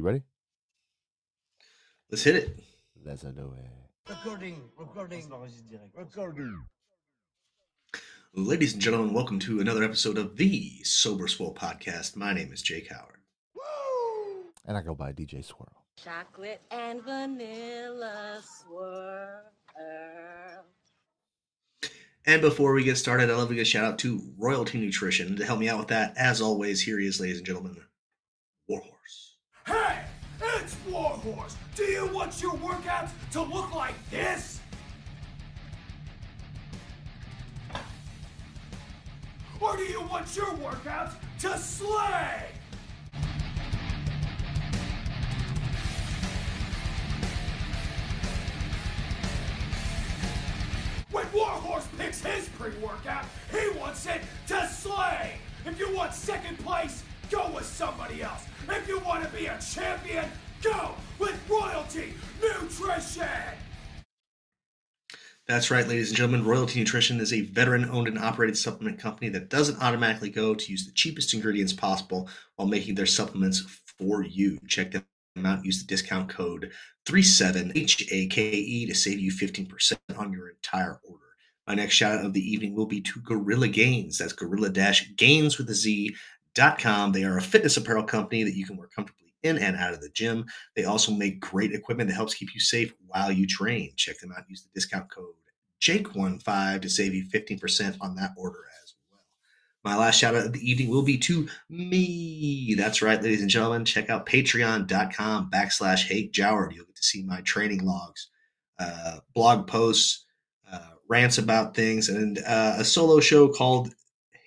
You ready? Let's hit it. Let's do it. Recording, recording, recording. Ladies and gentlemen, welcome to another episode of the Sober Swole podcast. My name is Jake Howard. And I go by DJ Swirl. Chocolate and vanilla swirl. And before we get started, I'd love to give a shout out to Royalty Nutrition. To help me out with that, as always, here he is, ladies and gentlemen, Warhorse. Hey, it's Warhorse. Do you want your workouts to look like this? Or do you want your workouts to slay? When Warhorse picks his pre-workout, he wants it to slay. If you want second place, go with somebody else. If you want to be a champion, go with Royalty Nutrition. That's right, ladies and gentlemen. Royalty Nutrition is a veteran owned and operated supplement company that doesn't automatically go to use the cheapest ingredients possible while making their supplements for you. Check them out. Use the discount code 37HAKE to save you 15% on your entire order. My next shout out of the evening will be to Gorilla Gainz. That's gorilla Dash gains with a Z. Com. They are a fitness apparel company that you can wear comfortably in and out of the gym. They also make great equipment that helps keep you safe while you train. Check them out. Use the discount code Jake15 to save you 15% on that order as well. My last shout out of the evening will be to me. That's right, ladies and gentlemen. Check out patreon.com backslash hake Joward. You'll get to see my training logs, uh, blog posts, uh, rants about things, and uh, a solo show called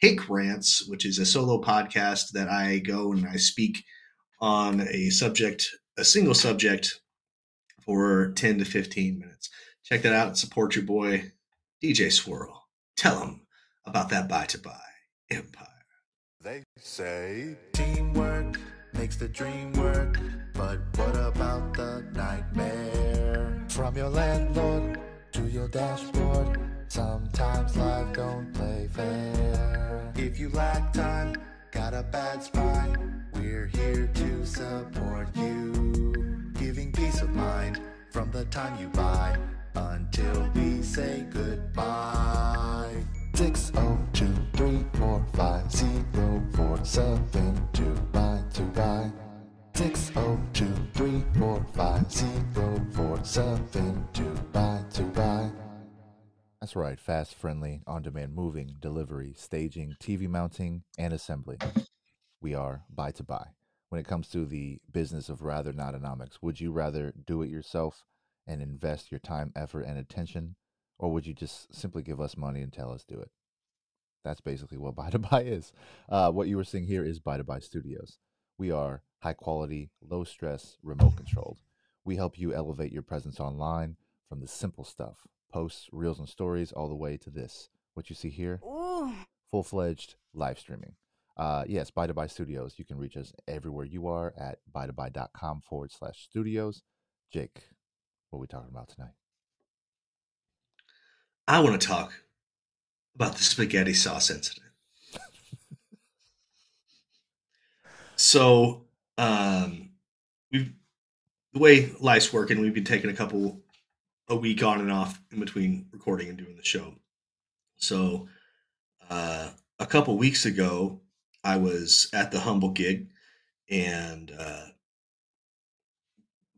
Hake Rants, which is a solo podcast that I go and I speak on a subject, a single subject for 10 to 15 minutes. Check that out and support your boy, DJ Swirl. Tell him about that buy to buy empire. They say teamwork makes the dream work, but what about the nightmare? From your landlord to your dashboard, sometimes life don't play fair. If you lack time, got a bad spine, we're here to support you. Giving peace of mind from the time you buy until we say goodbye. Six oh two three four five zero four seven two nine to buy. Six oh two three four five zero four seven two nine to buy. That's right. Fast, friendly, on demand moving, delivery, staging, TV mounting, and assembly. We are buy to buy. When it comes to the business of rather notonomics, would you rather do it yourself and invest your time, effort, and attention, or would you just simply give us money and tell us do it? That's basically what buy to buy is. Uh, what you were seeing here is buy to buy studios. We are high quality, low stress, remote controlled. We help you elevate your presence online from the simple stuff posts, reels, and stories, all the way to this. What you see here, full fledged live streaming. Uh, yes, Buy to Buy Studios. You can reach us everywhere you are at buytobuy.com forward slash studios. Jake, what are we talking about tonight? I want to talk about the spaghetti sauce incident. so, um, we've the way life's working, we've been taking a couple a week on and off in between recording and doing the show. So, uh, a couple weeks ago, I was at the Humble gig and uh,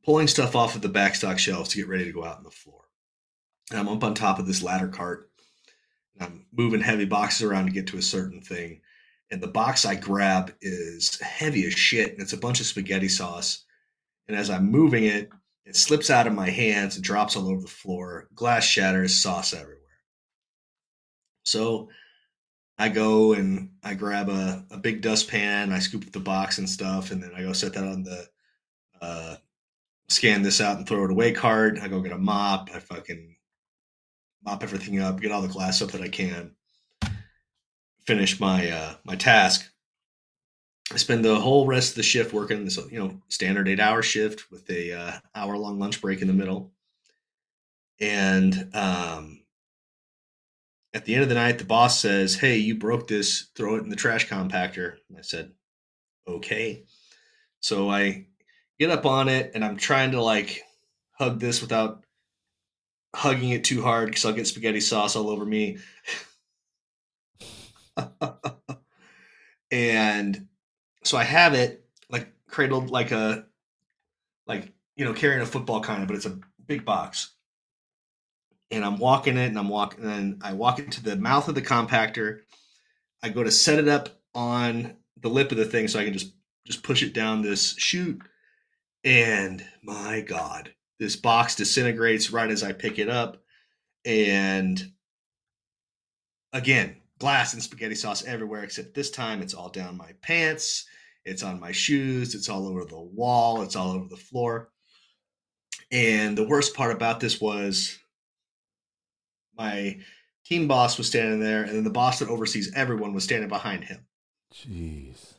pulling stuff off of the backstock shelves to get ready to go out on the floor. And I'm up on top of this ladder cart. And I'm moving heavy boxes around to get to a certain thing. And the box I grab is heavy as shit. And it's a bunch of spaghetti sauce. And as I'm moving it, it slips out of my hands and drops all over the floor. Glass shatters, sauce everywhere. So I go and I grab a, a big dustpan, I scoop up the box and stuff, and then I go set that on the uh, scan this out and throw it away card. I go get a mop. I fucking mop everything up, get all the glass up that I can, finish my uh, my task. I spend the whole rest of the shift working this, you know, standard eight hour shift with a uh, hour long lunch break in the middle. And um, at the end of the night, the boss says, "Hey, you broke this. Throw it in the trash compactor." And I said, "Okay." So I get up on it, and I'm trying to like hug this without hugging it too hard because I'll get spaghetti sauce all over me. and so I have it like cradled like a like you know carrying a football kind of, but it's a big box. And I'm walking it, and I'm walking, and I walk into the mouth of the compactor. I go to set it up on the lip of the thing so I can just just push it down this chute. And my God, this box disintegrates right as I pick it up. And again, glass and spaghetti sauce everywhere, except this time it's all down my pants, it's on my shoes, it's all over the wall, it's all over the floor. And the worst part about this was my team boss was standing there, and then the boss that oversees everyone was standing behind him. Jeez.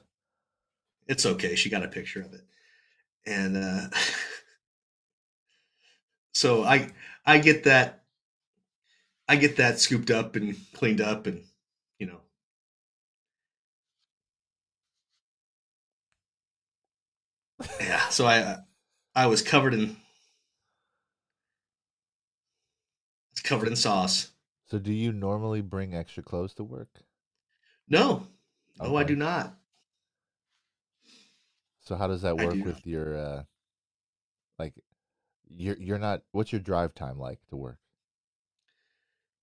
It's okay. She got a picture of it. And uh so I I get that I get that scooped up and cleaned up and you know yeah so I I was covered in it's covered in sauce. So do you normally bring extra clothes to work? No, oh, I do not. So how does that work do with not. your uh like you're you're not what's your drive time like to work?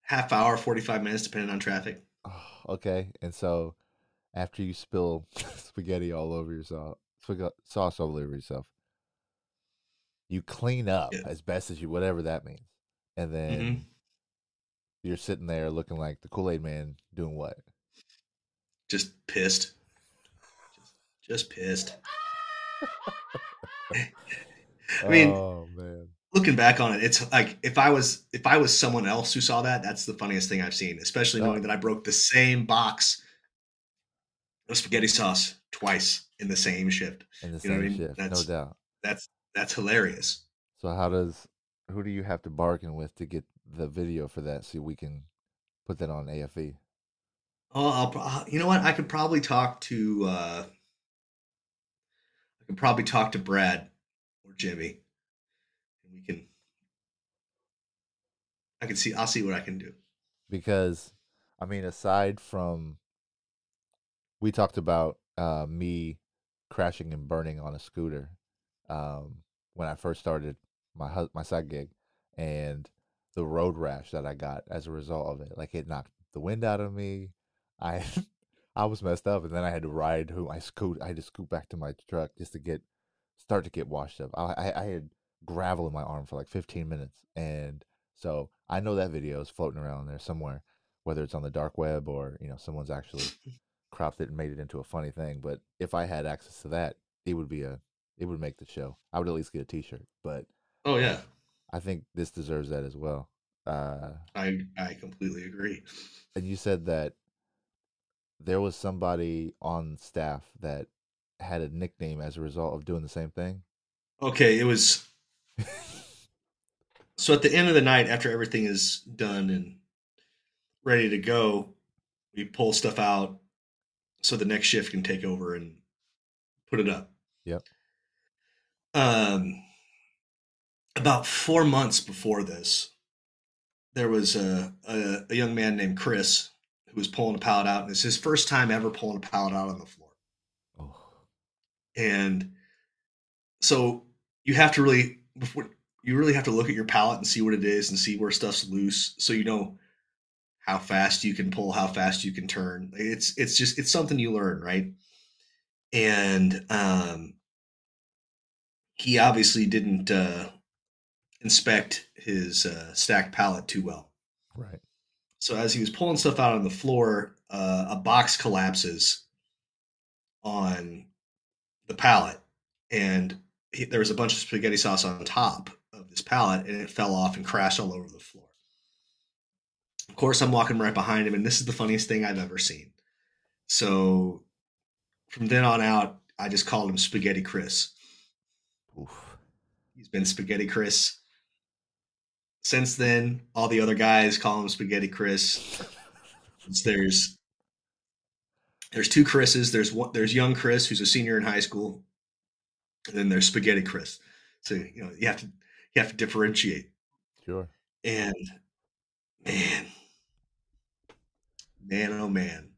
Half hour, forty five minutes, depending on traffic. Oh, okay. And so after you spill spaghetti all over yourself, sauce all over yourself, you clean up Yeah. as best as you whatever that means. And then Mhm. you're sitting there looking like the Kool-Aid man doing what? Just pissed. Just, just pissed. I mean, oh man. looking back on it, it's like if I was if I was someone else who saw that, that's the funniest thing I've seen. Especially Oh. knowing that I broke the same box of spaghetti sauce twice in the same shift. In the You know what I same mean? shift, no That's- doubt. That's that's hilarious. So how does who do you have to bargain with to get the video for that so we can put that on? AFV? Oh, I'll, you know what? I could probably talk to uh I could probably talk to Brad or Jimmy, and we can. I can see. I'll see what I can do. because I mean, aside from we talked about uh, me crashing and burning on a scooter um, when I first started my hus- my side gig, and the road rash that I got as a result of it, like it knocked the wind out of me. I I was messed up, and then I had to ride who I scoot. I had to scoot back to my truck just to get start to get washed up. I I, I had gravel in my arm for like 15 minutes, and so I know that video is floating around there somewhere, whether it's on the dark web or you know someone's actually cropped it and made it into a funny thing. But if I had access to that, it would be a it would make the show. I would at least get a T-shirt. But Oh yeah, I think this deserves that as well. Uh, I I completely agree. and you said that there was somebody on staff that had a nickname as a result of doing the same thing. Okay, it was so at the end of the night, after everything is done and ready to go, we pull stuff out so the next shift can take over and put it up. Yep. Um, about four months before this, there was a, a, a young man named Chris who was pulling a pallet out, and it's his first time ever pulling a pallet out on the floor. Oh, And so you have to really before you really have to look at your pallet and see what it is and see where stuff's loose so you know how fast you can pull, how fast you can turn. It's it's just it's something you learn, right? And um he obviously didn't uh inspect his uh stacked pallet too well. right. So as he was pulling stuff out on the floor, uh, a box collapses on the pallet, and he, there was a bunch of spaghetti sauce on top of this pallet, and it fell off and crashed all over the floor. Of course, I'm walking right behind him, and this is the funniest thing I've ever seen. So from then on out, I just called him Spaghetti Chris. Oof. He's been Spaghetti Chris since then. All the other guys call him Spaghetti Chris. There's there's two Chris's. There's one. There's young Chris who's a senior in high school, and then there's Spaghetti Chris. So you know you have to you have to differentiate. Sure. And man, man, oh man,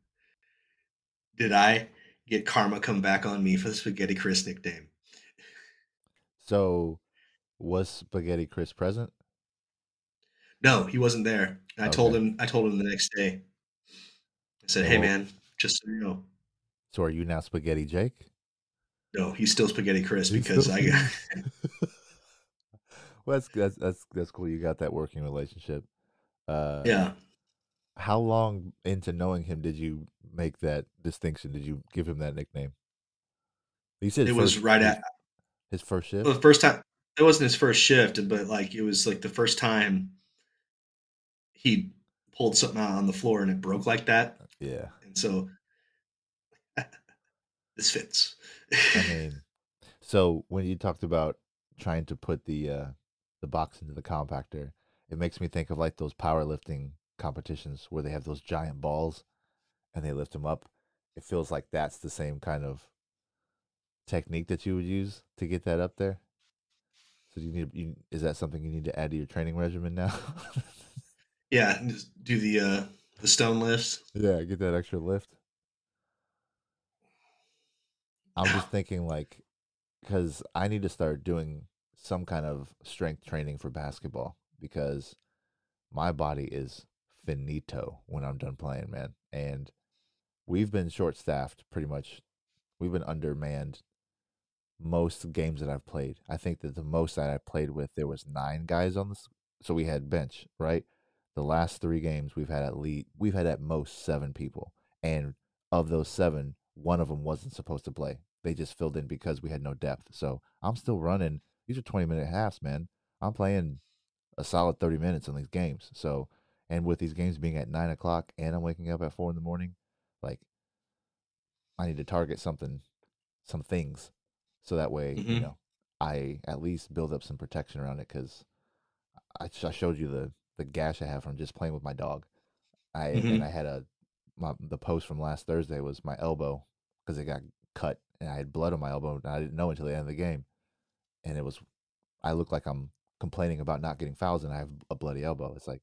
did I get karma come back on me for the Spaghetti Chris nickname? So, was Spaghetti Chris present? No, he wasn't there. I told him. I told him the next day. I said, "Hey, Oh. man, just so you know, So, are you now Spaghetti Jake? no, he's still Spaghetti Chris He's because still I got." well, that's that's that's that's cool. You got that working relationship. Uh, yeah, How long into knowing him did you make that distinction? Did you give him that nickname? He said it his was right at his first shift. well, the first time. It wasn't his first shift, but like it was like the first time he pulled something out on the floor and it broke like that, Yeah. and so this fits. I mean, so when you talked about trying to put the uh, the box into the compactor, it makes me think of like those powerlifting competitions where they have those giant balls and they lift them up. It feels like that's the same kind of technique that you would use to get that up there. So do you need you, is that something you need to add to your training regimen now? yeah, just do the uh the stone lifts. yeah, get that extra lift. I'm just thinking like because I need to start doing some kind of strength training for basketball because my body is finito when I'm done playing, man. And we've been short staffed pretty much. We've been undermanned most games that I've played. I think that the most that I played with there was nine guys on this so we had bench, right? The last 3 games we've had at least we've had at most 7 people. And of those 7, one of them wasn't supposed to play. They just filled in because we had no depth. So, I'm still running. These are 20 minute halves, man. I'm playing a solid 30 minutes in these games. So, and with these games being at nine o'clock and I'm waking up at four in the morning, like I need to target something, some things, so that way you Mhm. know I at least build up some protection around it. Because I, I showed you the the gash I have from just playing with my dog. I Mhm. and I had a my the post from last Thursday was my elbow because it got cut and I had blood on my elbow and I didn't know until the end of the game, and it was I look like I'm complaining about not getting fouls and I have a bloody elbow. It's like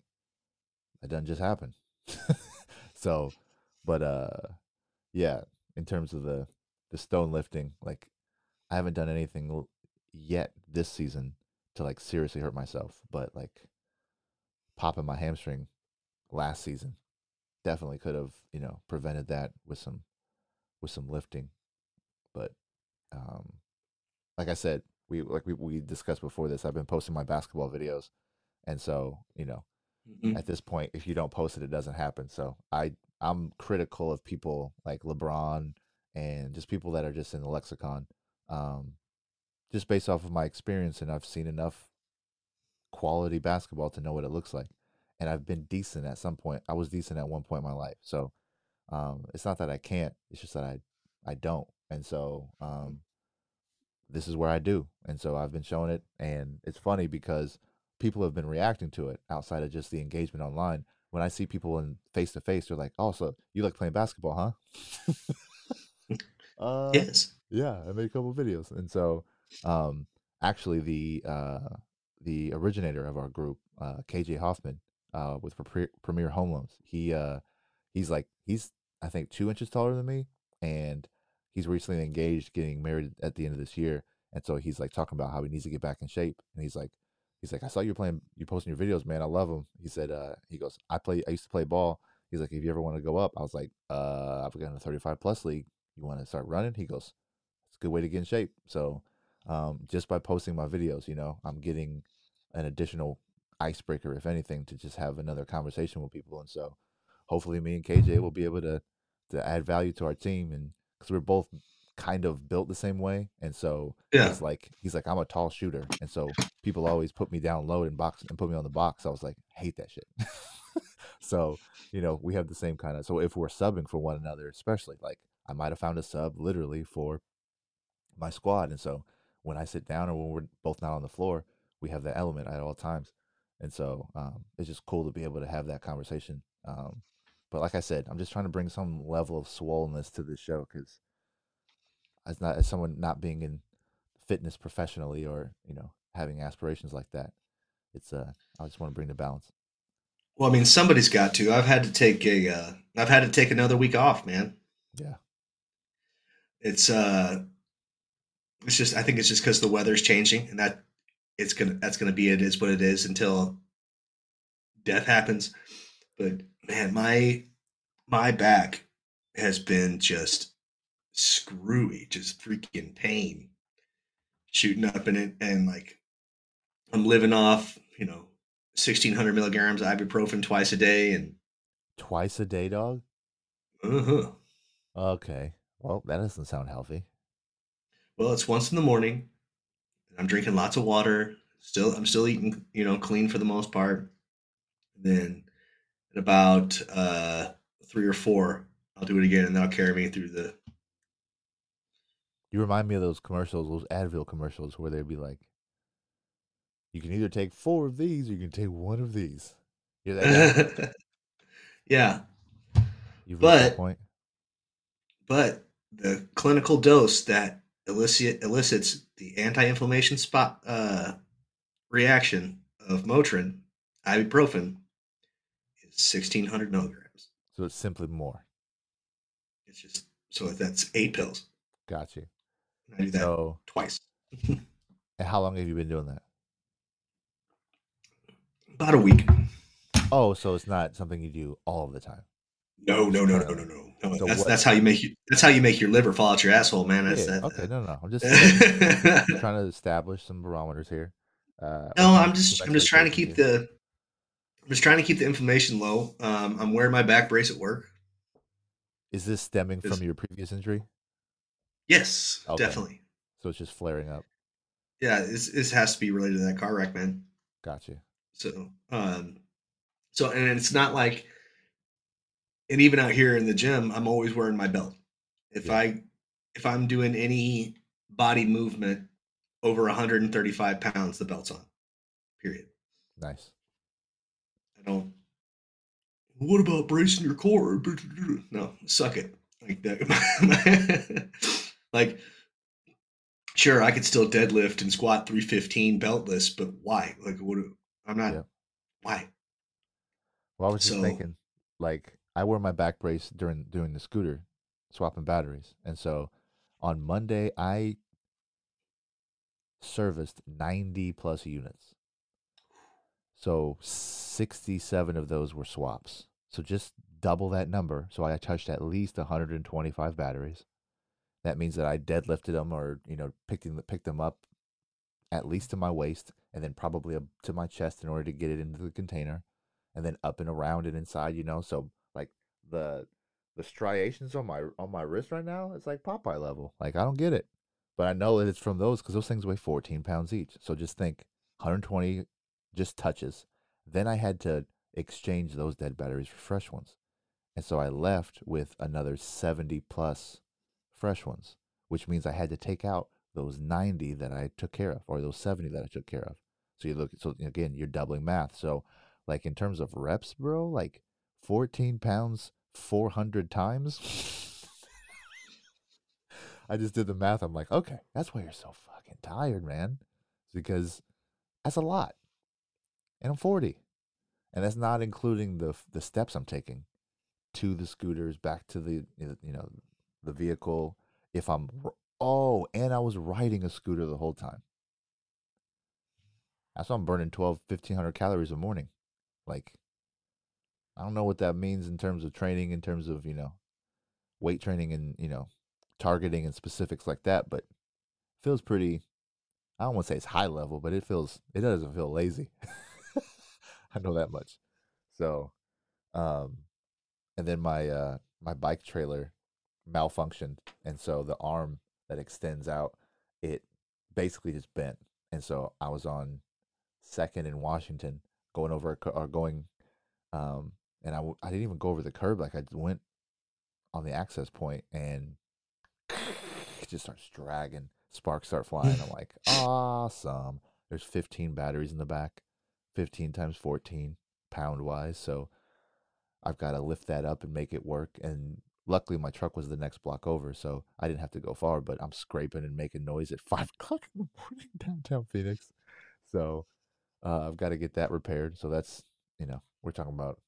that doesn't just happen. so, but uh, yeah, in terms of the the stone lifting, like I haven't done anything yet this season to like seriously hurt myself, but like popping my hamstring last season definitely could have you know prevented that with some with some lifting, but um, like I said, we like we, we discussed before this. I've been posting my basketball videos, and so you know Mhm. at this point if you don't post it it doesn't happen. So i i'm critical of people like lebron and just people that are just in the lexicon um just based off of my experience and i've seen enough quality basketball to know what it looks like. And i've been decent at some point i was decent at one point in my life. So um it's not that i can't it's just that i i don't. And so um this is where i do and so i've been showing it and it's funny because people have been reacting to it outside of just the engagement online. When I see people in face to face, they're like, "Oh, so you like playing basketball, huh?" uh, Yes. yeah, I made a couple videos, and so um, actually the uh, the originator of our group, uh, KJ Hoffman, uh, with Pre- Premier Home Loans, he uh, he's like he's I think two inches taller than me, and he's recently engaged, getting married at the end of this year, and so he's like talking about how he needs to get back in shape, and he's like. He's like, I saw you playing, you posting your videos, man. I love them. He said, uh, he goes, I play, I used to play ball. He's like, if you ever want to go up, I was like, uh, I've got a 35 plus league. You want to start running? He goes, it's a good way to get in shape. So, um, just by posting my videos, you know, I'm getting an additional icebreaker, if anything, to just have another conversation with people. And so, hopefully, me and KJ will be able to to add value to our team, and because we're both kind of built the same way, and so Yeah. he's like, he's like, I'm a tall shooter, and so people always put me down low and box and put me on the box. I was like, hate that shit. so, you know, we have the same kind of. So if we're subbing for one another, especially like I might have found a sub literally for my squad, and so when I sit down or when we're both not on the floor, we have that element at all times, and so um, it's just cool to be able to have that conversation. Um, but like I said, I'm just trying to bring some level of swollenness to this show because as not as someone not being in fitness professionally or you know having aspirations like that. It's uh, I just want to bring the balance. Well, I mean, somebody's got to. I've had to take a. Uh, I've had to take another week off, man. Yeah. It's uh, it's just. I think it's just because the weather's changing, and that it's gonna. That's gonna be it. Is what it is until death happens. But man, my my back has been just screwy, just freaking pain, shooting up in it, and like I'm living off, you know, 1600 milligrams of ibuprofen twice a day, and Twice a day, dog. uh-huh. Okay. Well, that doesn't sound healthy. well, it's once in the morning. I'm drinking lots of water. Still, I'm still eating, you know, clean for the most part. Then at about uh, three or four, I'll do it again, and that'll carry me through the. You remind me of those commercials, those Advil commercials, where they'd be like, "You can either take four of these, or you can take one of these." You're that yeah, You've But- point. but the clinical dose that elicit, elicits the anti-inflammation spot uh, reaction of Motrin, ibuprofen, 1600 milligrams. So it's simply more. It's just so that's eight pills. Got you. I do that So, twice. and how long have you been doing that? About a week. Oh, so it's not something you do all the time. No, no, no, no, no, no. no So that's what- that's how you make you, that's how you make your liver fall out your asshole, man. That's Yeah, that. okay, no, no. I'm just trying to establish some barometers here. Uh, No, I'm just I'm just trying to keep here. the I'm just trying to keep the inflammation low. Um, I'm wearing my back brace at work. Is this stemming Is- from your previous injury? Yes, Okay. definitely. So it's just flaring up. Yeah, this this has to be related to that car wreck, man. Gotcha. So, um, so and it's not like, and even out here in the gym, I'm always wearing my belt. If Yeah. I, if I'm doing any body movement over 135 pounds, the belt's on. Period. Nice. I don't. What about bracing your core? No, suck it. Like that. like, sure, I could still deadlift and squat 315 beltless, but why? Like, what? I'm not. Yeah. Why? Well, I was just So- thinking, like, I wear my back brace during doing the scooter, swapping batteries, and so on Monday I serviced ninety plus units. So sixty-seven of those were swaps. So just double that number. So I touched at least 125 batteries. That means that I deadlifted them or you know picked them picked them up at least to my waist and then probably to my chest in order to get it into the container and then up and around and inside, you know. So like the the striations on my on my wrist right now, it's like Popeye level. Like I don't get it, but I know that it's from those because those things weigh 14 pounds each. So just think 120 just touches. Then I had to exchange those dead batteries for fresh ones, and so I left with another 70 plus fresh ones, which means I had to take out those 90 that I took care of or those 70 that I took care of. So you look, so again, you're doubling math. So like in terms of reps, bro, like 14 pounds 400 times. I just did the math. I'm like, okay, that's why you're so fucking tired, man. It's because that's a lot. And I'm 40. And that's not including the the steps I'm taking to the scooters, back to the you know, the vehicle. If I'm oh, and I was riding a scooter the whole time. That's why I'm burning 12, 1500 calories a morning. Like, I don't know what that means in terms of training, in terms of, you know, weight training and, you know, targeting and specifics like that, but feels pretty, I don't want to say it's high level, but it feels, it doesn't feel lazy. I know that much. So, um, and then my, uh, my bike trailer malfunctioned. And so the arm that extends out, it basically just bent. And so I was on second in Washington going over a or going um and I, w- I didn't even go over the curb like I went on the access point and it just starts dragging sparks start flying I'm like awesome there's 15 batteries in the back 15 times 14 pound wise so I've got to lift that up and make it work and luckily my truck was the next block over, so I didn't have to go far. But I'm scraping and making noise at five o'clock in the morning downtown Phoenix. So uh, I've got to get that repaired. So that's you know we're talking about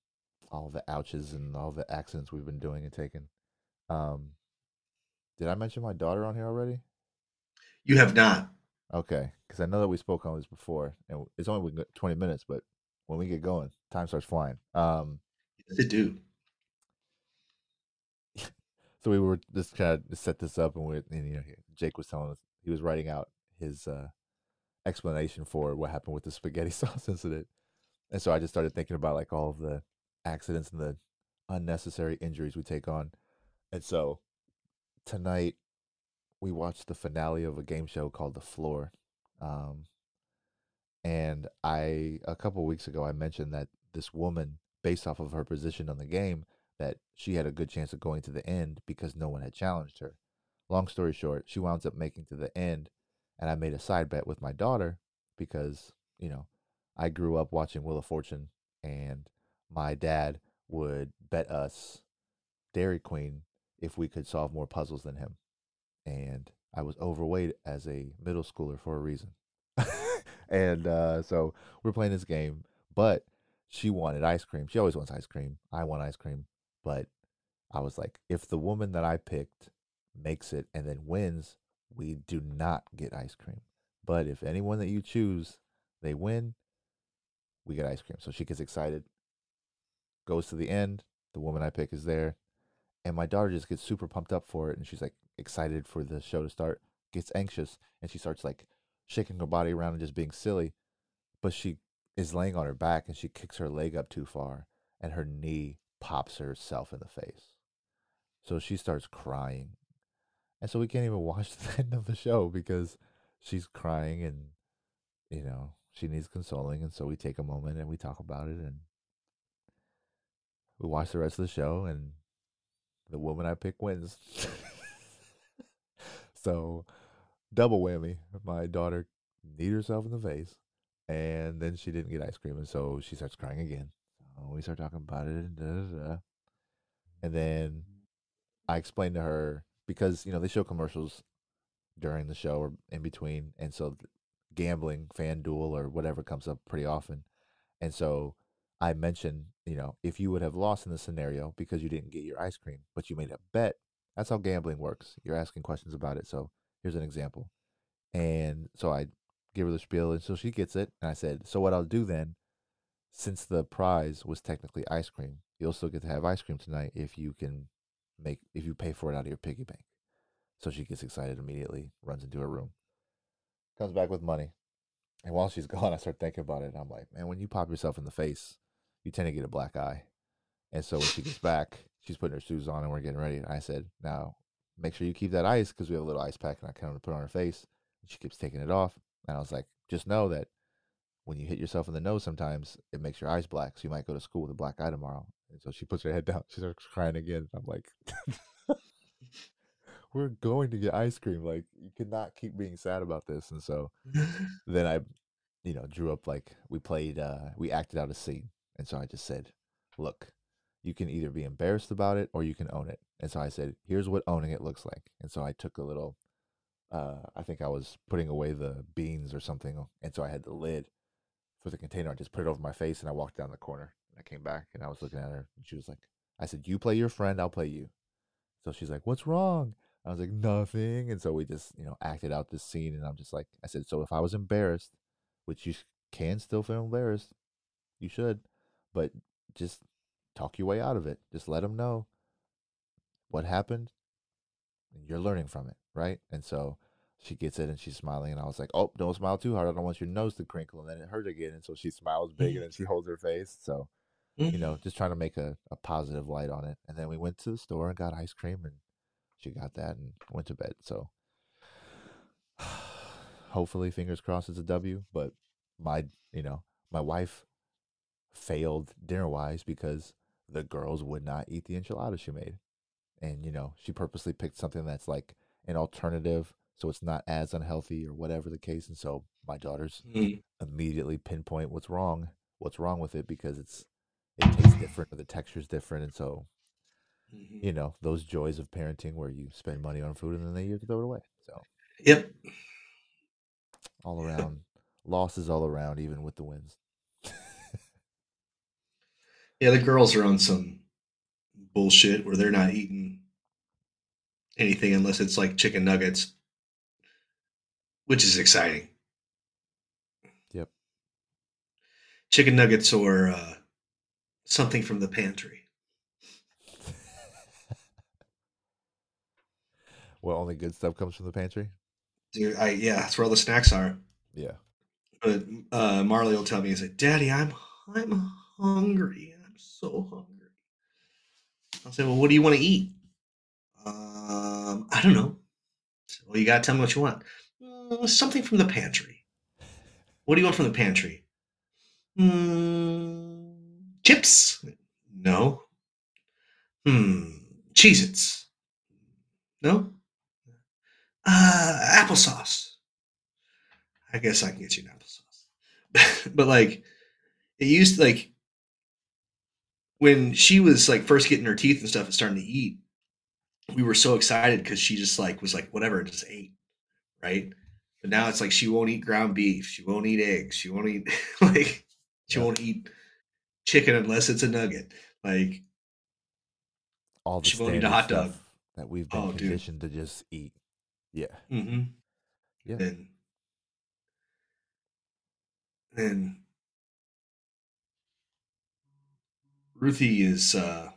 all the ouches and all the accidents we've been doing and taking. Um, did I mention my daughter on here already? You have not. Okay, because I know that we spoke on this before, and it's only 20 minutes, but when we get going, time starts flying. Um, Yes, it do. so we were just kind of set this up, and we, and, you know, Jake was telling us he was writing out his uh, explanation for what happened with the spaghetti sauce incident, and so I just started thinking about like all of the accidents and the unnecessary injuries we take on, and so tonight we watched the finale of a game show called The Floor, um, and I a couple weeks ago I mentioned that this woman, based off of her position on the game, that she had a good chance of going to the end because no one had challenged her. Long story short, she wound up making to the end, and I made a side bet with my daughter because you know I grew up watching Wheel of Fortune, and my dad would bet us Dairy Queen if we could solve more puzzles than him. And I was overweight as a middle schooler for a reason. and uh, so we're playing this game, but she wanted ice cream. She always wants ice cream. I want ice cream. But I was like, if the woman that I picked makes it and then wins, we do not get ice cream. But if anyone that you choose, they win, we get ice cream. So she gets excited, goes to the end. The woman I pick is there. And my daughter just gets super pumped up for it. And she's like excited for the show to start, gets anxious, and she starts like shaking her body around and just being silly. But she is laying on her back and she kicks her leg up too far and her knee pops herself in the face. So she starts crying. And so we can't even watch the end of the show because she's crying and, you know, she needs consoling. And so we take a moment and we talk about it and we watch the rest of the show and the woman I pick wins. so double whammy. My daughter kneed herself in the face and then she didn't get ice cream. And so she starts crying again. We start talking about it. And, da, da, da. and then I explained to her because, you know, they show commercials during the show or in between. And so gambling, FanDuel, or whatever comes up pretty often. And so I mentioned, you know, if you would have lost in the scenario because you didn't get your ice cream, but you made a bet, that's how gambling works. You're asking questions about it. So here's an example. And so I give her the spiel, and so she gets it. And I said, so what I'll do then, since the prize was technically ice cream, you'll still get to have ice cream tonight if you can make if you pay for it out of your piggy bank. So she gets excited immediately, runs into her room, comes back with money. And while she's gone, I start thinking about it. And I'm like, man, when you pop yourself in the face, you tend to get a black eye. And so when she gets back, she's putting her shoes on and we're getting ready. And I said, now make sure you keep that ice because we have a little ice pack and I kind of put it on her face. And she keeps taking it off. And I was like, just know that when you hit yourself in the nose sometimes, it makes your eyes black. So you might go to school with a black eye tomorrow. And so she puts her head down. She starts crying again. I'm like, we're going to get ice cream. Like, you cannot keep being sad about this. And so then I, you know, drew up like we played, uh, we acted out a scene. And so I just said, look, you can either be embarrassed about it or you can own it. And so I said, here's what owning it looks like. And so I took a little, uh, I think I was putting away the beans or something. And so I had the lid for the container. I just put it over my face and I walked down the corner. And I came back and I was looking at her and she was like, I said, you play your friend, I'll play you. So she's like, what's wrong? I was like, nothing. And so we just, you know, acted out this scene. And I'm just like, I said, so if I was embarrassed, which you can still feel embarrassed, you should, but just talk your way out of it. Just let them know what happened. And you're learning from it, right? And so she gets it and she's smiling. And I was like, oh, don't smile too hard. I don't want your nose to crinkle. And then it hurt again. And so she smiles big and then she holds her face. So, you know, just trying to make a, a positive light on it. And then we went to the store and got ice cream and she got that and went to bed. So hopefully, fingers crossed, it's a W. But my, you know, my wife failed dinner wise because the girls would not eat the enchilada she made. And, you know, she purposely picked something that's like an alternative so it's not as unhealthy or whatever the case. And so my daughters Mm. immediately pinpoint what's wrong, what's wrong with it because it's it tastes different or the texture's different. And so Mhm. you know those joys of parenting where you spend money on food and then they you have to throw it away. So Yep. all around losses all around, even with the wins. Yeah, the girls are on some bullshit where they're not eating anything unless it's like chicken nuggets, which is exciting. Yep. Chicken nuggets or uh, something from the pantry. well, only good stuff comes from the pantry. Dude, I yeah, that's where all the snacks are. Yeah. But uh, Marley will tell me, "He's like, Daddy, I'm I'm hungry. I'm so hungry." I'll say, "Well, what do you want to eat?" Um, I don't know. So, well, you gotta tell me what you want. "Mm, something from the pantry. What do you want from the pantry? Mm, chips? No. Hmm. Cheez-Its? No. Uh, applesauce. I guess I can get you an applesauce. but like, it used to like when she was like first getting her teeth and stuff and starting to eat. We were so excited because she just like was like whatever, and just ate, right? But now it's like she won't eat ground beef, she won't eat eggs, she won't eat like she Yeah. won't eat chicken unless it's a nugget. Like All the She won't eat a hot dog. that we've been Oh, dude. conditioned to just eat. Yeah. Mm-hmm. Yeah. Then, then Ruthie is uh,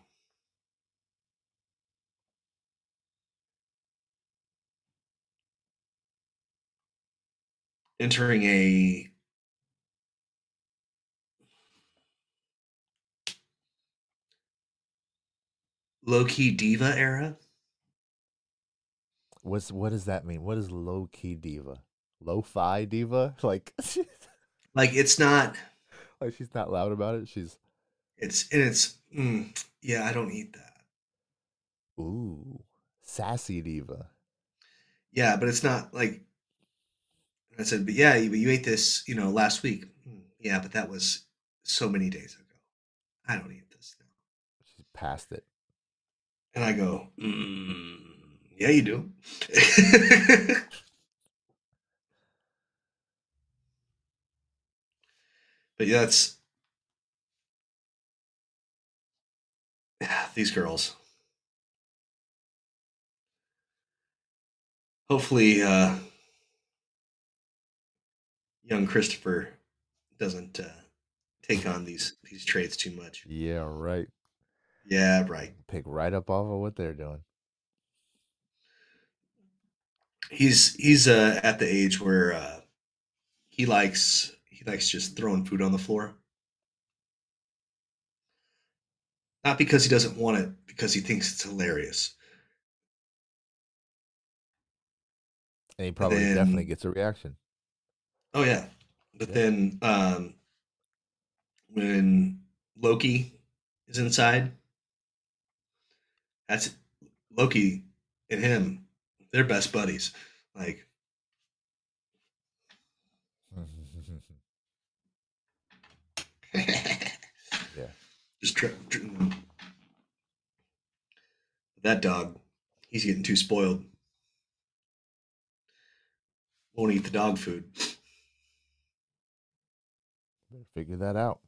entering a low key diva era. What's what does that mean? What is low key diva? Lo fi diva? Like Like it's not. like she's not loud about it. She's It's and it's. Mm, yeah, I don't eat that. ooh sassy diva. Yeah, but it's not like I said. But yeah, you- but you ate this, you know, last week. "Hmm, Yeah, but that was so many days ago. I don't eat this now. She's past it. And I go, mm, yeah, you do. but yeah, that's these girls. Hopefully, uh, young Christopher doesn't uh, take on these these traits too much. Yeah, right. Yeah, right. Pick right up off of what they're doing. he's he's uh, at the age where uh, he likes he likes just throwing food on the floor. Not because he doesn't want it, because he thinks it's hilarious. And he probably then- definitely gets a reaction. Oh yeah, but Yeah. then um, when Loki is inside, that's Loki and him. They're best buddies. Like Yeah. Just try, tr- that dog, he's getting too spoiled. Won't eat the dog food. Better figure that out.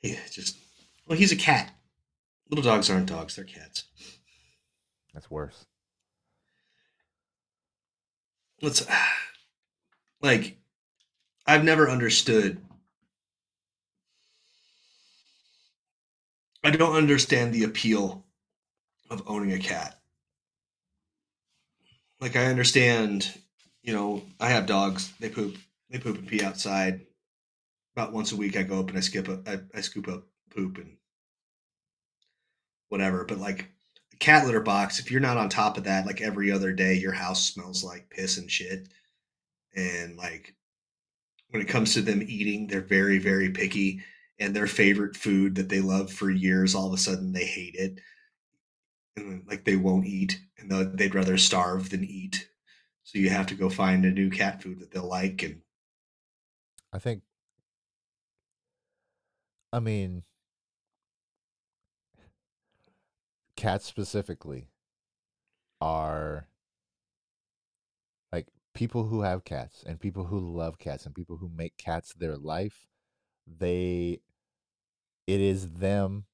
He just well, he's a cat. Little dogs aren't dogs; they're cats. That's worse. Let's like, I've never understood. I don't understand the appeal of owning a cat. Like I understand, you know, I have dogs. They poop. They poop and pee outside. About once a week, I go up and I skip. I, I scoop up poop and whatever. But like a cat litter box, if you're not on top of that, like every other day, your house smells like piss and shit. And like when it comes to them eating, they're very, very picky. And their favorite food that they love for years, all of a sudden they hate it. And like they won't eat and they'd rather starve than eat. So you have to go find a new cat food that they'll like. And I think I mean, cats specifically are like people who have cats and people who love cats and people who make cats their life. They, it is them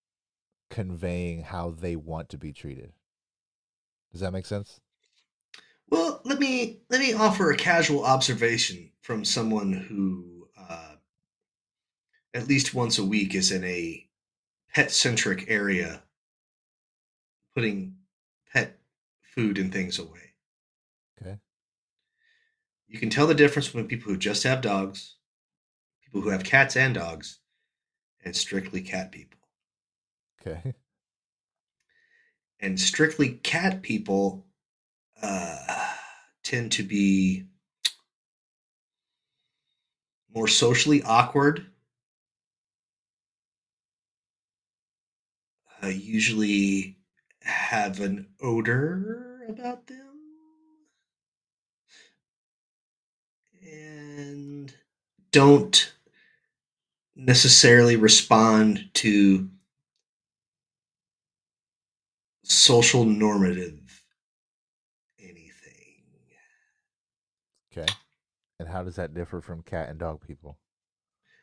conveying how they want to be treated. Does that make sense? Well, let me let me offer a casual observation from someone who uh, at least once a week is in a pet centric area, putting pet food and things away. Okay. You can tell the difference between people who just have dogs, people who have cats and dogs, and strictly cat people. Okay. And strictly cat people uh, tend to be more socially awkward. Uh, usually have an odor about them. And don't necessarily respond to social normative anything. Okay. And how does that differ from cat and dog people?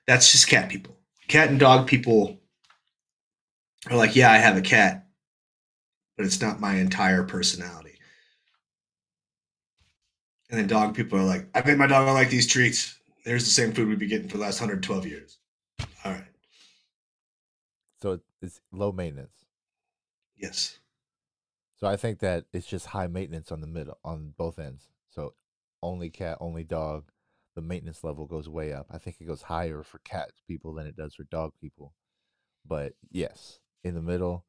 That's just cat people. Cat and dog people are like, yeah, I have a cat, but it's not my entire personality. And then dog people are like, I made my dog like these treats. There's the same food we've been getting for the last 112 years. So it's low maintenance. Yes. So I think that it's just high maintenance on the middle on both ends. So only cat, only dog, the maintenance level goes way up. I think it goes higher for cat people than it does for dog people. But yes, in the middle,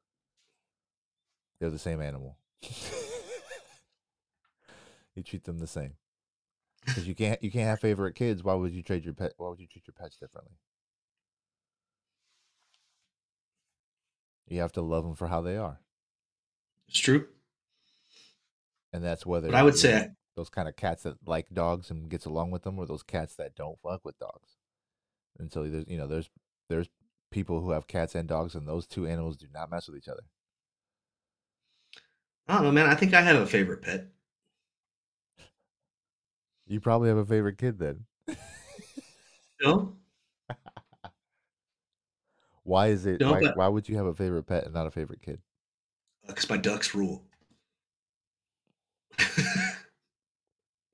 they're the same animal. you treat them the same. Because you can't you can't have favorite kids. Why would you trade your pet? Why would you treat your pets differently? You have to love them for how they are, It's true. and that's whether But I would say those kind of cats that like dogs and gets along with them, or those cats that don't fuck with dogs. And so there's you know there's there's people who have cats and dogs, and those two animals do not mess with each other. I don't know, man. I think I have a favorite pet. You probably have a favorite kid then. No? Why is it? No, why, but- why would you have a favorite pet and not a favorite kid? Uh, because my ducks rule.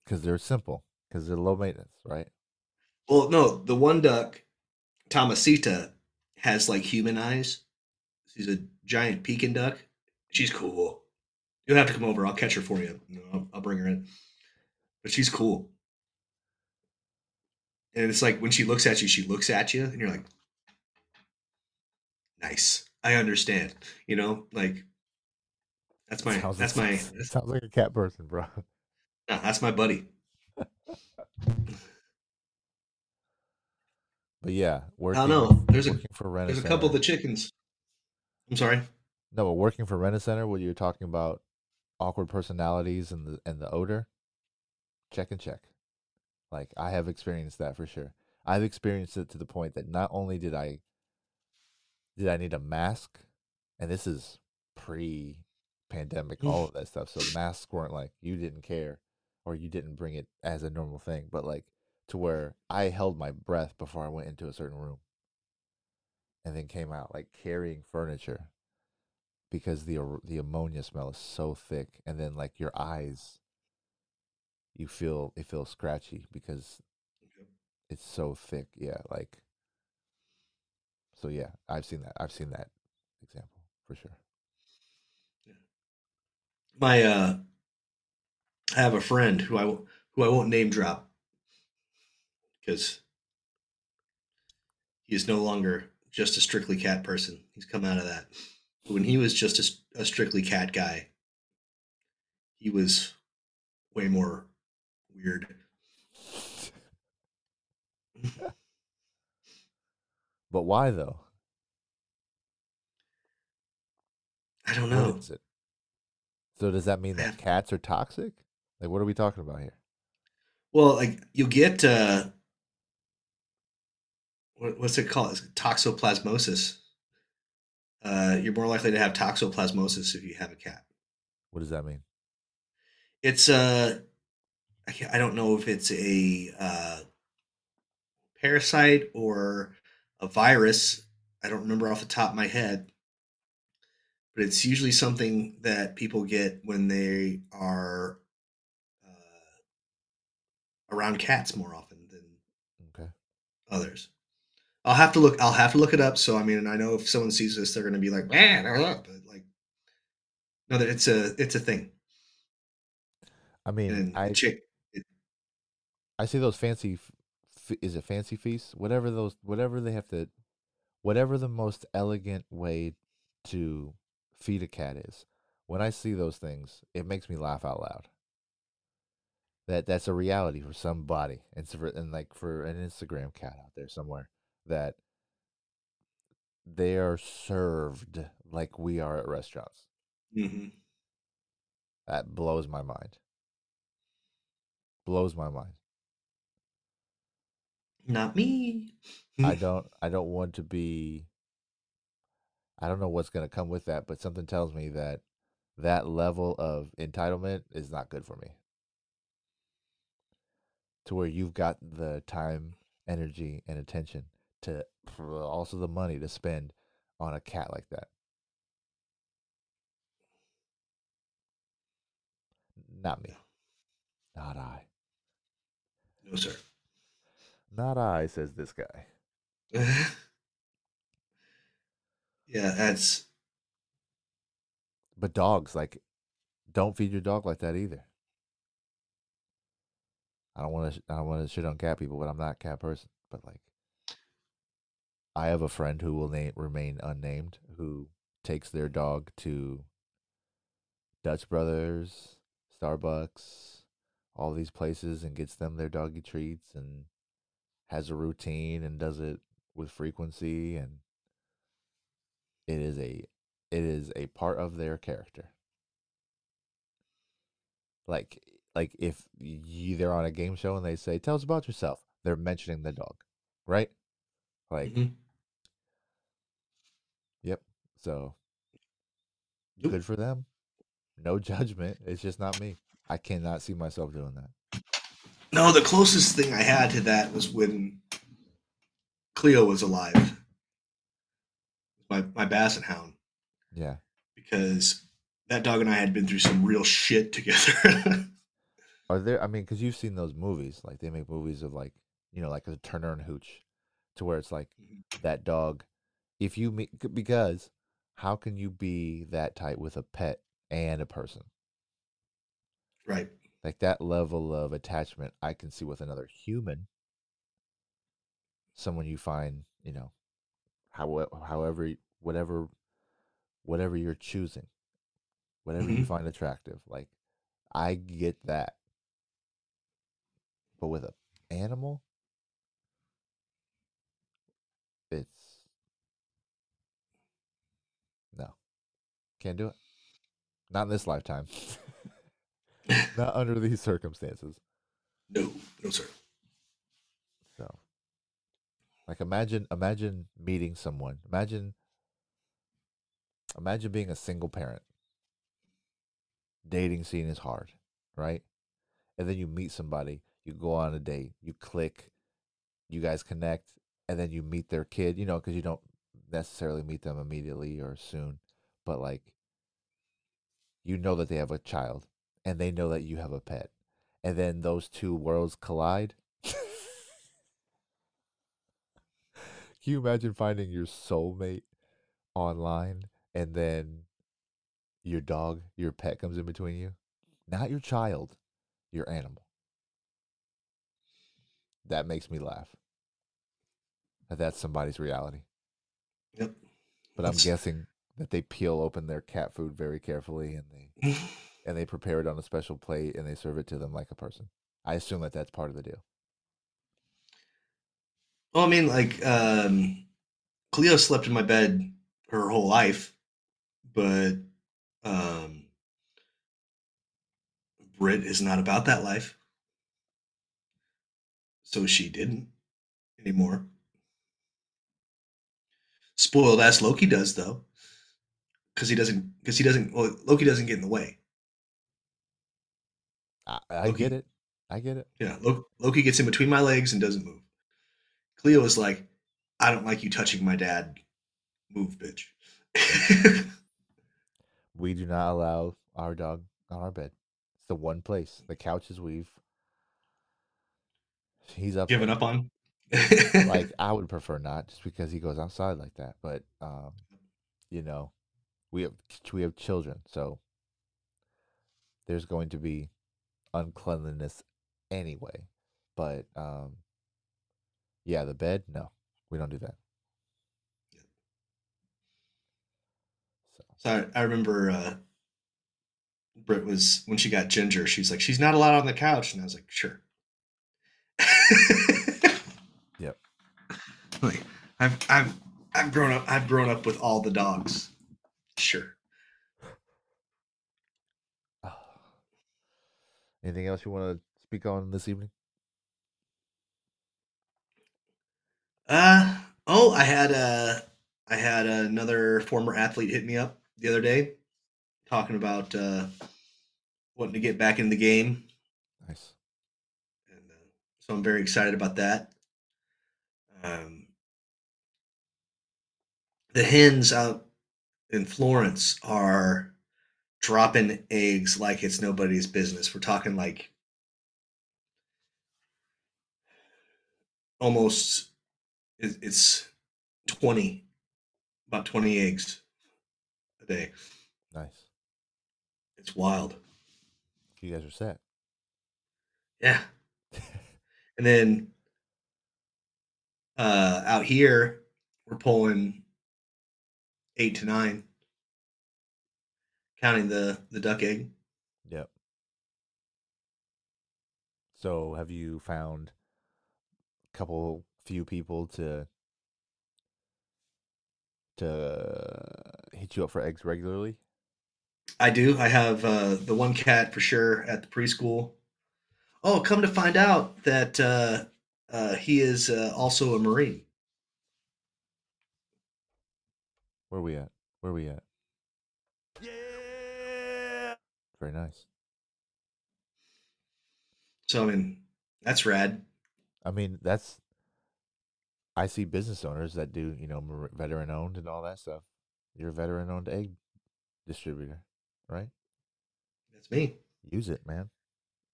Because they're simple. Because they're low maintenance, right? well, no, the one duck, Tomasita, has like human eyes. She's a giant Pekin duck. She's cool. You'll have to come over. I'll catch her for you. I'll, I'll bring her in. But she's cool. And it's like when she looks at you, she looks at you, and you're like, nice. I understand. You know, like that's my Sounds- that's my sounds- sounds like a cat person, bro. no, that's my buddy. But yeah, working. I don't know. There's a for rent there's a couple of the chickens. I'm sorry. No, but working for rent a center, where you're talking about awkward personalities and the and the odor, check and check. Like I have experienced that for sure. I've experienced it to the point that not only did I did I need a mask, and this is pre pandemic, all of that stuff. So masks weren't like you didn't care or you didn't bring it as a normal thing, but like to where I held my breath before I went into a certain room and then came out like carrying furniture because the the ammonia smell is so thick and then like your eyes you feel it feels scratchy because it's so thick yeah like so yeah i've seen that i've seen that example for sure Yeah. my uh I have a friend who I who I won't name drop because he is no longer just a strictly cat person. He's come out of that. But when he was just a strictly cat guy, he was way more weird. but why though I don't know. so does that mean that cats are toxic like what are we talking about here Well, like you'll get uh what, what's it called? It's toxoplasmosis. Uh, you're more likely to have toxoplasmosis if you have a cat. What does that mean? It's uh, I, I don't know if it's a uh, parasite or a virus. I don't remember off the top of my head, but it's usually something that people get when they are uh, around cats more often than Okay. others. I'll have to look. I'll have to look it up. So I mean, and I know if someone sees this, they're going to be like, "Man," but like, no, that it's a it's a thing. I mean, And I chick, I see those fancy. Is it fancy feasts? Whatever those, whatever they have to, whatever the most elegant way to feed a cat is. When I see those things, it makes me laugh out loud. That that's a reality for somebody, and for, and like for an Instagram cat out there somewhere that they are served like we are at restaurants. hmm That blows my mind. Blows my mind. Not me. I don't I don't want to be I don't know what's going to come with that, but something tells me that that level of entitlement is not good for me. To where you've got the time, energy, and attention to also the money to spend on a cat like that. Not me. Not I. No, sir. Not I, says this guy. yeah, that's But dogs, like, don't feed your dog like that either. I don't want to. I don't want to shit on cat people, but I'm not a cat person. But like, I have a friend who will name remain unnamed who takes their dog to Dutch Brothers, Starbucks, all these places, and gets them their doggy treats and has a routine and does it with frequency and it is a it is a part of their character. Like like if you, they're on a game show and they say tell us about yourself they're mentioning the dog right? Like Mhm. yep so Nope. good for them. No judgment it's just not me. I cannot see myself doing that no. The closest thing I had to that was when Cleo was alive. My my basset hound, yeah because that dog and I had been through some real shit together. are there i mean because you've seen those movies like they make movies of like you know like a turner and hooch to where it's like Mhm. that dog if you meet because how can you be that tight with a pet and a person right. Like that level of attachment i can see with another human. Someone you find you know how, however whatever whatever you're choosing whatever you Mhm. find attractive like i get that. But with an animal? It's no. Can't do it. Not in this lifetime not under these circumstances No, no, sir. So, like, imagine, imagine meeting someone. Imagine, imagine being a single parent. Dating scene is hard, right? And then you meet somebody, you go on a date, you click, you guys connect, and then you meet their kid. You know, because you don't necessarily meet them immediately or soon, but like, you know that they have a child, and they know that you have a pet, and then those two worlds collide. Can you imagine finding your soulmate online and then your dog, your pet comes in between you? Not your child, your animal. That makes me laugh. That that's somebody's reality. Yep. But I'm guessing that they peel open their cat food very carefully and they and they prepare it on a special plate and they serve it to them like a person. I assume that that's part of the deal. Well, I mean, like, um, Cleo slept in my bed her whole life, but um, Brit is not about that life. So she didn't anymore. spoiled ass Loki does though, because he doesn't because he doesn't well, Loki doesn't get in the way. I, I Loki- get it. I get it. Yeah, Lo- Loki gets in between my legs and doesn't move. Cleo is like, I don't like you touching my dad. Move, bitch. We do not allow our dog on our bed. It's the one place. The couches we've. He's up. Giving up on. like I would prefer not, just because he goes outside like that. But um, you know, we have we have children, so there's going to be uncleanliness anyway. But um, yeah, the bed, no, we don't do that. So So I, I remember uh, Britt was when she got Ginger. She's like, she's not allowed on the couch, and I was like, sure. Yep. Like I've I've I've grown up. I've grown up with all the dogs. Sure. Anything else you want to speak on this evening? Uh oh, I had uh I had another former athlete hit me up the other day, talking about uh wanting to get back in the game. Nice. and uh, so I'm very excited about that. Um, the hens out in Florence are dropping eggs like it's nobody's business. We're talking like almost it's 20 about 20 eggs a day. Nice. It's wild. You guys are set. Yeah. And then uh out here we're pulling eight to nine. Counting the the duck egg. Yep. So, have you found a couple few people to to hit you up for eggs regularly? I do. I have uh the one cat for sure at the preschool. Oh, come to find out that uh uh he is uh, also a Marine. Where are we at? Where are we at? Yeah. Very nice. So I mean that's rad. I mean, that's I see business owners that do, you know, veteran owned and all that stuff. You're a veteran owned egg distributor, right? That's me. Use it, man.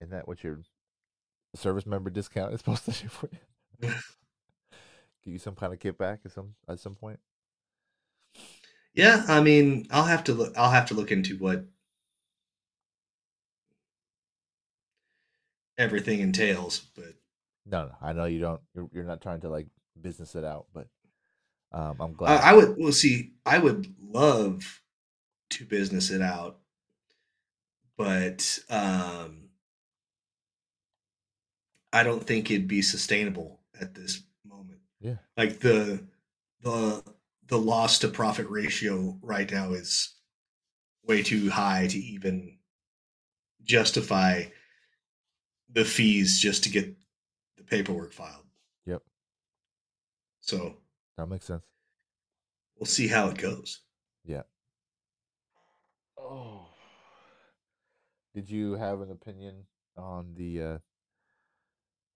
Isn't that what your service member discount is supposed to do for you? Give you some kind of kickback at some at some point. Yeah, I mean, I'll have to look. I'll have to look into what everything entails. But No, no, I know you don't. You're, you're not trying to like business it out, but um, I'm I, glad. I would. Well, see, I would love to business it out, but um, I don't think it'd be sustainable at this moment. Yeah. like the the the loss to profit ratio right now is way too high to even justify the fees just to get the paperwork filed. Yep. So that makes sense. we'll see how it goes. Yeah. Oh. Did you have an opinion on the uh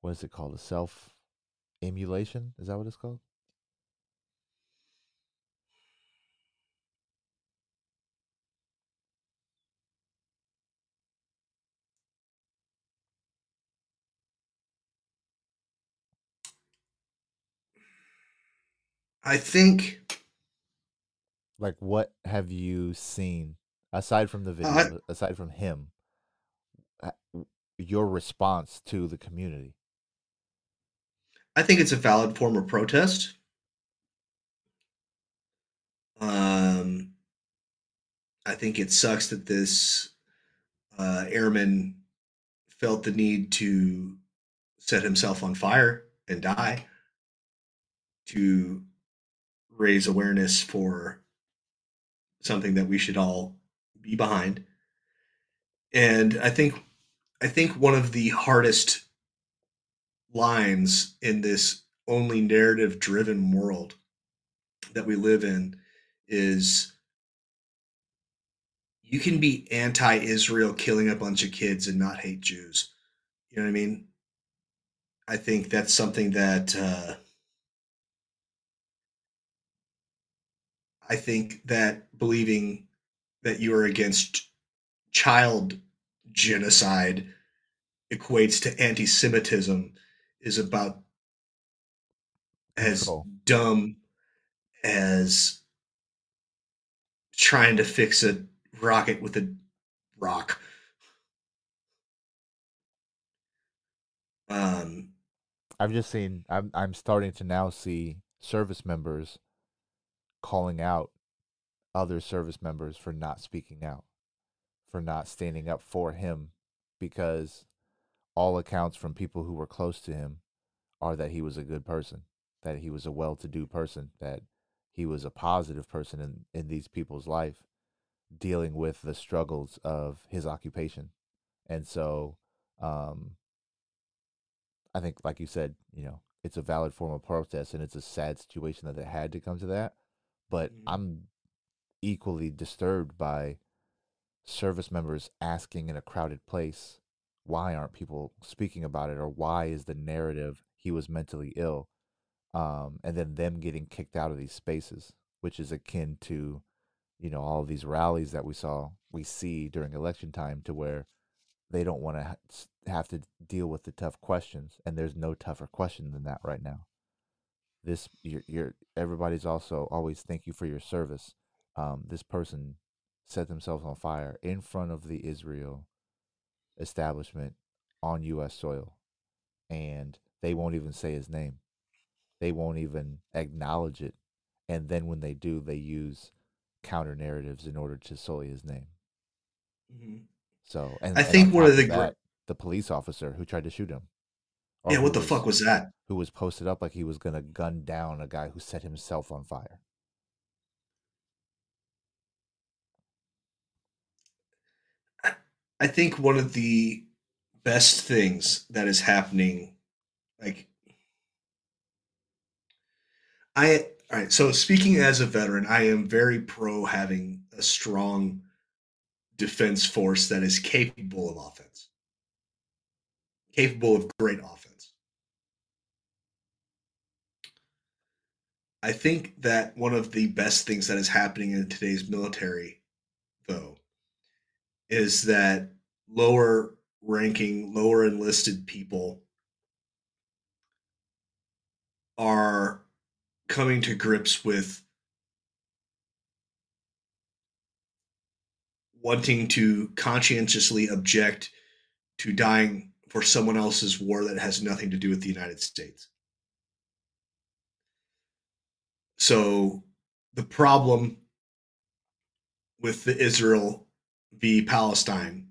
what is it called? A self immolation? Is that what it's called? I think Like what have you seen aside from the video, I- aside from him? uh, Your response to the community. I think it's a valid form of protest. Um, I think it sucks that this uh, airman felt the need to set himself on fire and die to raise awareness for something that we should all be behind. And I think I think one of the hardest lines in this only narrative driven world that we live in is you can be anti-Israel, killing a bunch of kids, and not hate Jews. You know what I mean? I think that's something that uh, I think that believing that you are against child genocide equates to anti-Semitism is about as Control. dumb as trying to fix a rocket with a rock. Um, I've just seen. I'm I'm starting to now see service members calling out other service members for not speaking out, for not standing up for him, because all accounts from people who were close to him are that he was a good person, that he was a well-to-do person, that he was a positive person in in these people's life, dealing with the struggles of his occupation, and so. Um, I think, like you said, you know, it's a valid form of protest, and it's a sad situation that it had to come to that. But Mhm. I'm equally disturbed by service members asking in a crowded place, why aren't people speaking about it, or why is the narrative he was mentally ill, um, and then them getting kicked out of these spaces, which is akin to, you know, all of these rallies that we saw, we see during election time, to where they don't want to ha- have to deal with the tough questions and there's no tougher question than that right now this you're, you're everybody's also always thank you for your service um, this person set themselves on fire in front of the israel establishment on us soil and they won't even say his name they won't even acknowledge it and then when they do they use counter narratives in order to sully his name mhm. so, and I and think one of the that, the police officer who tried to shoot him. Yeah, what the fuck was that? Who was posted up like he was gonna gun down a guy who set himself on fire. I think one of the best things that is happening, like, I, all right, so speaking as a veteran, I am very pro having a strong defense force that is capable of offense, capable of great offense. I think that one of the best things that is happening in today's military, though, is that lower ranking, lower enlisted people are coming to grips with wanting to conscientiously object to dying for someone else's war that has nothing to do with the United States. So the problem with the Israel v. Palestine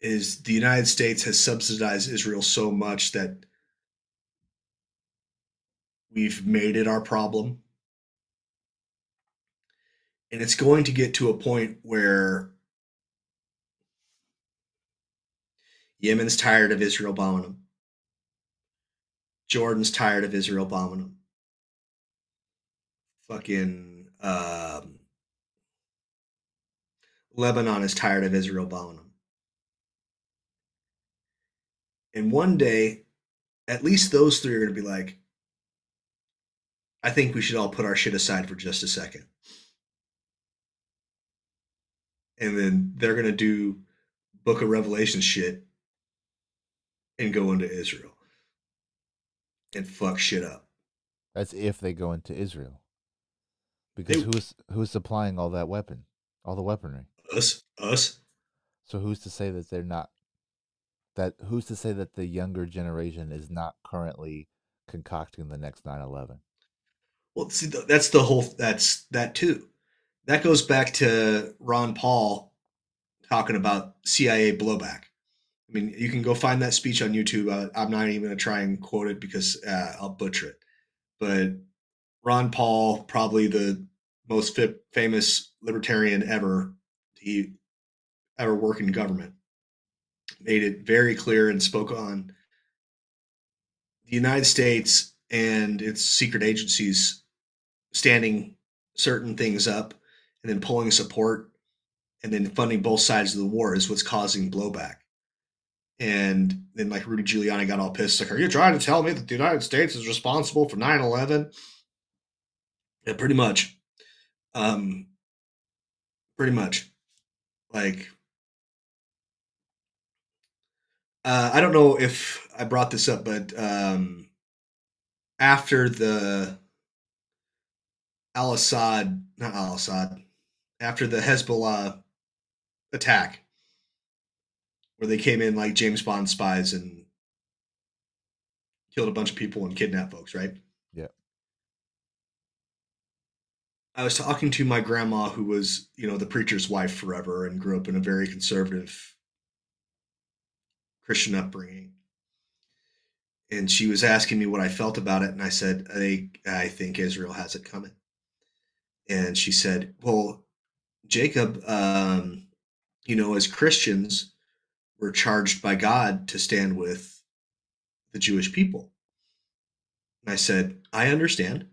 is the United States has subsidized Israel so much that we've made it our problem. And it's going to get to a point where Yemen's tired of Israel bombing them. Jordan's tired of Israel bombing them. Fucking um, Lebanon is tired of Israel bombing them. And one day, at least those three are going to be like, I think we should all put our shit aside for just a second. And then they're going to do Book of Revelation shit and go into Israel and fuck shit up. That's if they go into Israel. Because They- who's who's supplying all that weapon, all the weaponry? Us, us. So who's to say that they're not? That who's to say that the younger generation is not currently concocting the next 9/11? Well, see, that's the whole. That's that too. That goes back to Ron Paul talking about CIA blowback. I mean, you can go find that speech on YouTube. Uh, I'm not even going to try and quote it because uh, I'll butcher it. But Ron Paul, probably the most fi- famous libertarian ever, he ever work in government, made it very clear and spoke on the United States and it's secret agencies standing certain things up and then pulling support and then funding both sides of the war is what's causing blowback. And then like Rudy Giuliani got all pissed, like, are you trying to tell me that the United States is responsible for 9-11? Yeah, pretty much. Um pretty much. Like uh, I don't know if I brought this up, but um after the Al Assad, not Al Assad, after the Hezbollah attack, where they came in like James Bond spies and killed a bunch of people and kidnapped folks, right? Yeah. I was talking to my grandma, who was, you know, the preacher's wife forever and grew up in a very conservative Christian upbringing. And she was asking me what I felt about it. And I said, I, I think Israel has it coming. And she said, Well, Jacob, um, you know, as Christians, we're charged by God to stand with the Jewish people. And I said, I understand.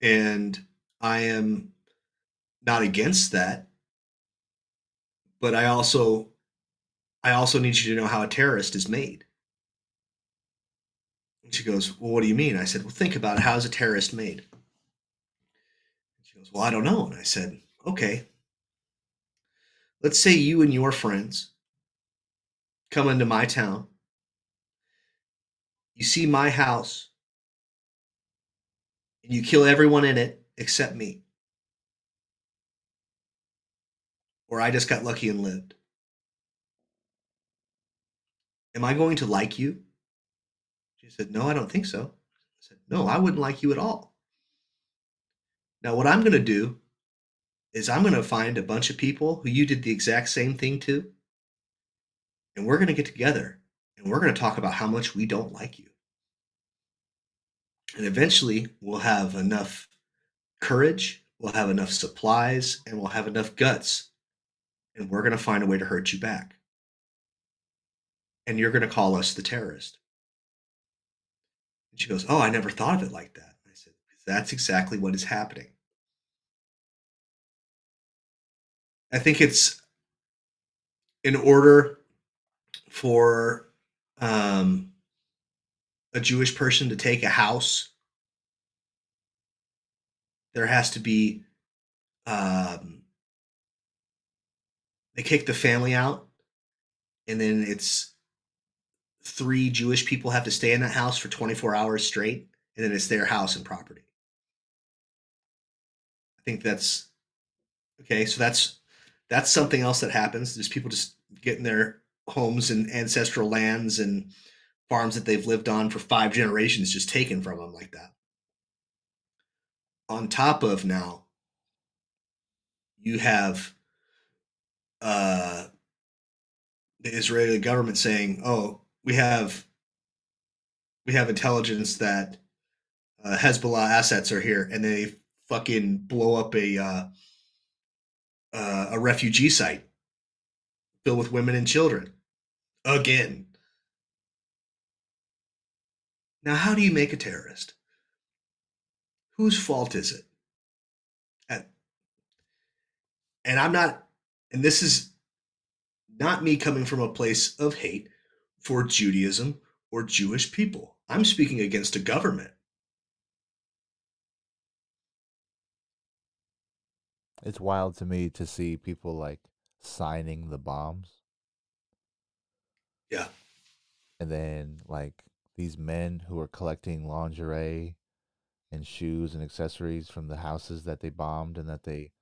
And I am not against that. But I also I also need you to know how a terrorist is made. And she goes, Well, what do you mean? I said, Well, think about it. How is a terrorist made? She goes, Well, I don't know. And I said, Okay. Let's say you and your friends come into my town. You see my house, and you kill everyone in it except me. Or I just got lucky and lived. Am I going to like you? She said, No, I don't think so. I said, No, I wouldn't like you at all. Now, what I'm going to do is I'm going to find a bunch of people who you did the exact same thing to, and we're going to get together and we're going to talk about how much we don't like you. And eventually, we'll have enough courage, we'll have enough supplies, and we'll have enough guts, and we're going to find a way to hurt you back and you're going to call us the terrorist. And she goes, Oh, I never thought of it like that. I said, That's exactly what is happening. I think it's in order for um, a Jewish person to take a house, there has to be, um, they kick the family out, and then it's three Jewish people have to stay in that house for 24 hours straight, and then it's their house and property. I think that's okay. So that's that's something else that happens. There's people just getting their homes and ancestral lands and farms that they've lived on for five generations just taken from them like that. On top of now, you have uh, the Israeli government saying, "Oh, we have we have intelligence that uh, Hezbollah assets are here, and they fucking blow up a uh, uh, a refugee site filled with women and children again. Now, how do you make a terrorist? Whose fault is it? And, and I'm not, and this is not me coming from a place of hate for Judaism or Jewish people. I'm speaking against a government. It's wild to me to see people like signing the bombs. Yeah. And then like these men who are collecting lingerie and shoes and accessories from the houses that they bombed and that they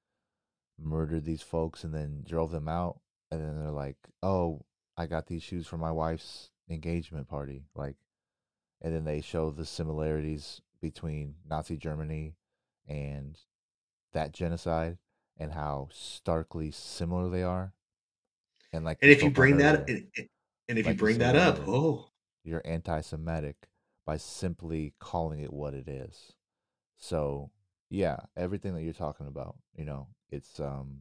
murdered these folks and then drove them out and then they're like, "Oh, I got these shoes for my wife's engagement party. Like, and then they show the similarities between Nazi Germany and that genocide and how starkly similar they are. And like, and if you bring that, and, and if like you bring that up, oh, you're anti-Semitic by simply calling it what it is. So yeah, everything that you're talking about, you know, it's um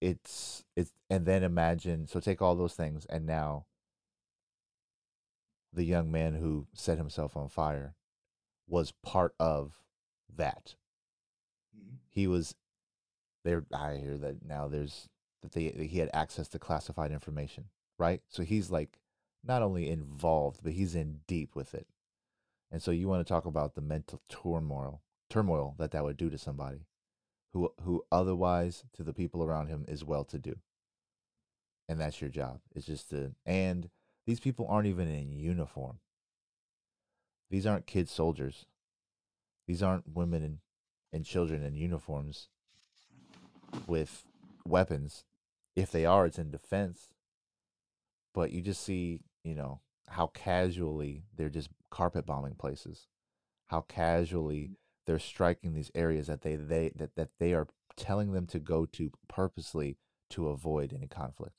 it's it's and then imagine so take all those things and now the young man who set himself on fire was part of that. He was there. I hear that now. There's that they that he had access to classified information, right? So he's like not only involved, but he's in deep with it. And so you want to talk about the mental turmoil, turmoil that that would do to somebody who who otherwise to the people around him is well to do. And that's your job. It's just to and these people aren't even in uniform. These aren't kid soldiers. These aren't women and, children in uniforms with weapons. If they are, it's in defense. But you just see, you know, how casually they're just carpet bombing places. How casually mm-hmm. they're striking these areas that they, they that, that they are telling them to go to purposely to avoid any conflict.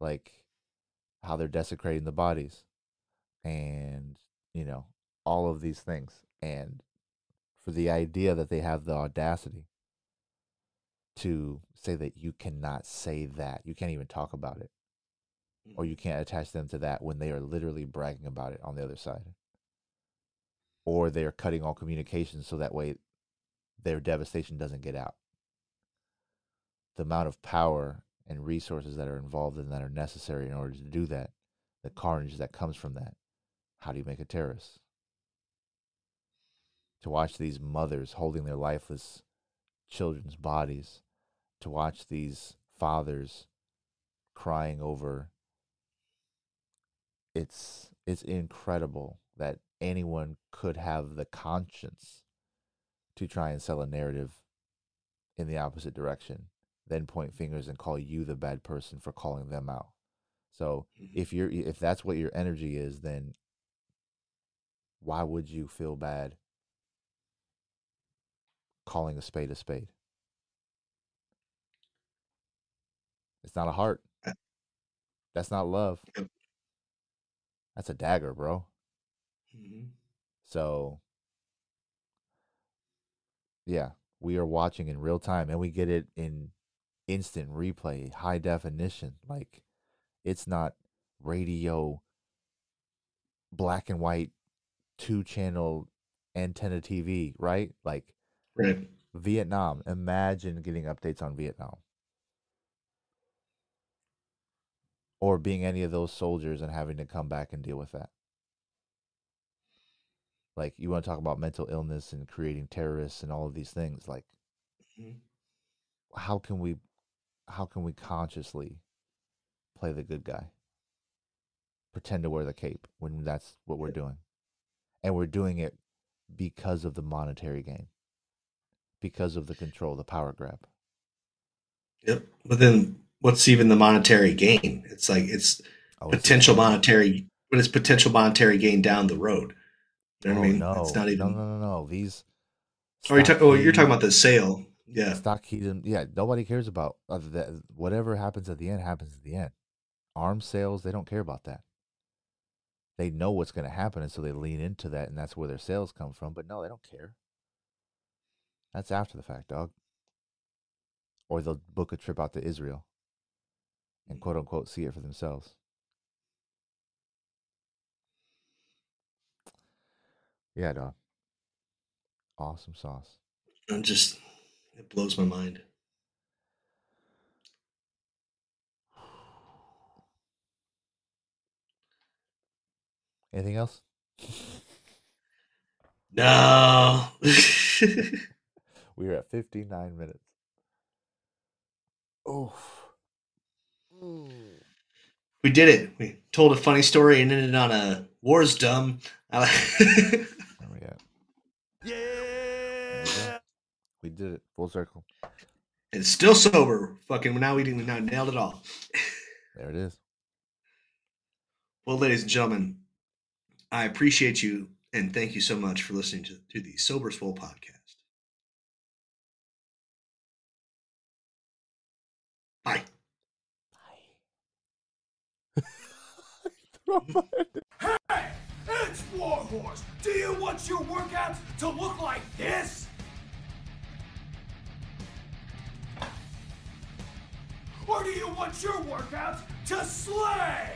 Like how they're desecrating the bodies and, you know, all of these things. And for the idea that they have the audacity to say that you cannot say that, you can't even talk about it, or you mm-hmm. can't attach them to that when they are literally bragging about it on the other side. Or they're cutting all communications so that way their devastation doesn't get out. The amount of power and resources that are involved and that are necessary in order to do that, the carnage that comes from that. How do you make a terrorist? To watch these mothers holding their lifeless children's bodies, to watch these fathers crying over it's it's incredible that anyone could have the conscience to try and sell a narrative in the opposite direction then point fingers and call you the bad person for calling them out so Mhm. if you're if that's what your energy is then why would you feel bad calling a spade a spade. It's not a heart. Uh, that's not love. That's a dagger bro. Mhm. so yeah we are watching in real time and we get it in instant replay high definition like it's not radio black and white two channel antenna tv right? Like Right. vietnam. Imagine getting updates on vietnam. Or being any of those soldiers and having to come back and deal with that. Like you want to talk about mental illness and creating terrorists and all of these things like Mhm. how can we how can we consciously play the good guy? Pretend to wear the cape when that's what we're doing. And we're doing it because of the monetary gain because of the control the power grab Yep. But then what's even the monetary gain? It's like it's Oh, it's- potential monetary but it's potential monetary gain down the road. You know oh what I oh, mean? no It's not even no no no no these Oh, you're, ta- oh, you're talking about the sale. Yeah. Stockheed and yeah, nobody cares about uh, other than whatever happens at the end happens at the end. Arms sales, they don't care about that. They know what's going to happen, and so they lean into that, and that's where their sales come from. But no, they don't care. That's after the fact, dog. Or they'll book a trip out to Israel and quote unquote see it for themselves. Yeah, dog. Awesome sauce. I'm just it blows my mind. Anything else? No. We are at 59 minutes. Oh. we did it. We told a funny story and ended on a war's dumb. I like- Where we at? There we go. Yeah. We did it. Full circle. and still sober. Fucking now we didn't now nailed it all. There it is. Well, ladies and gentlemen, I appreciate you and thank you so much for listening to, to the Sober Swole podcast. Hey, it's Warhorse. Do you want your workouts to look like this? Or do you want your workouts to slay?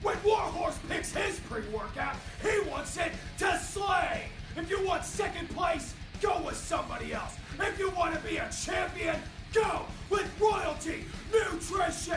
When Warhorse picks his pre-workout, he wants it to slay! If you want second place, go with somebody else. If you want to be a champion, go with Royalty Nutrition!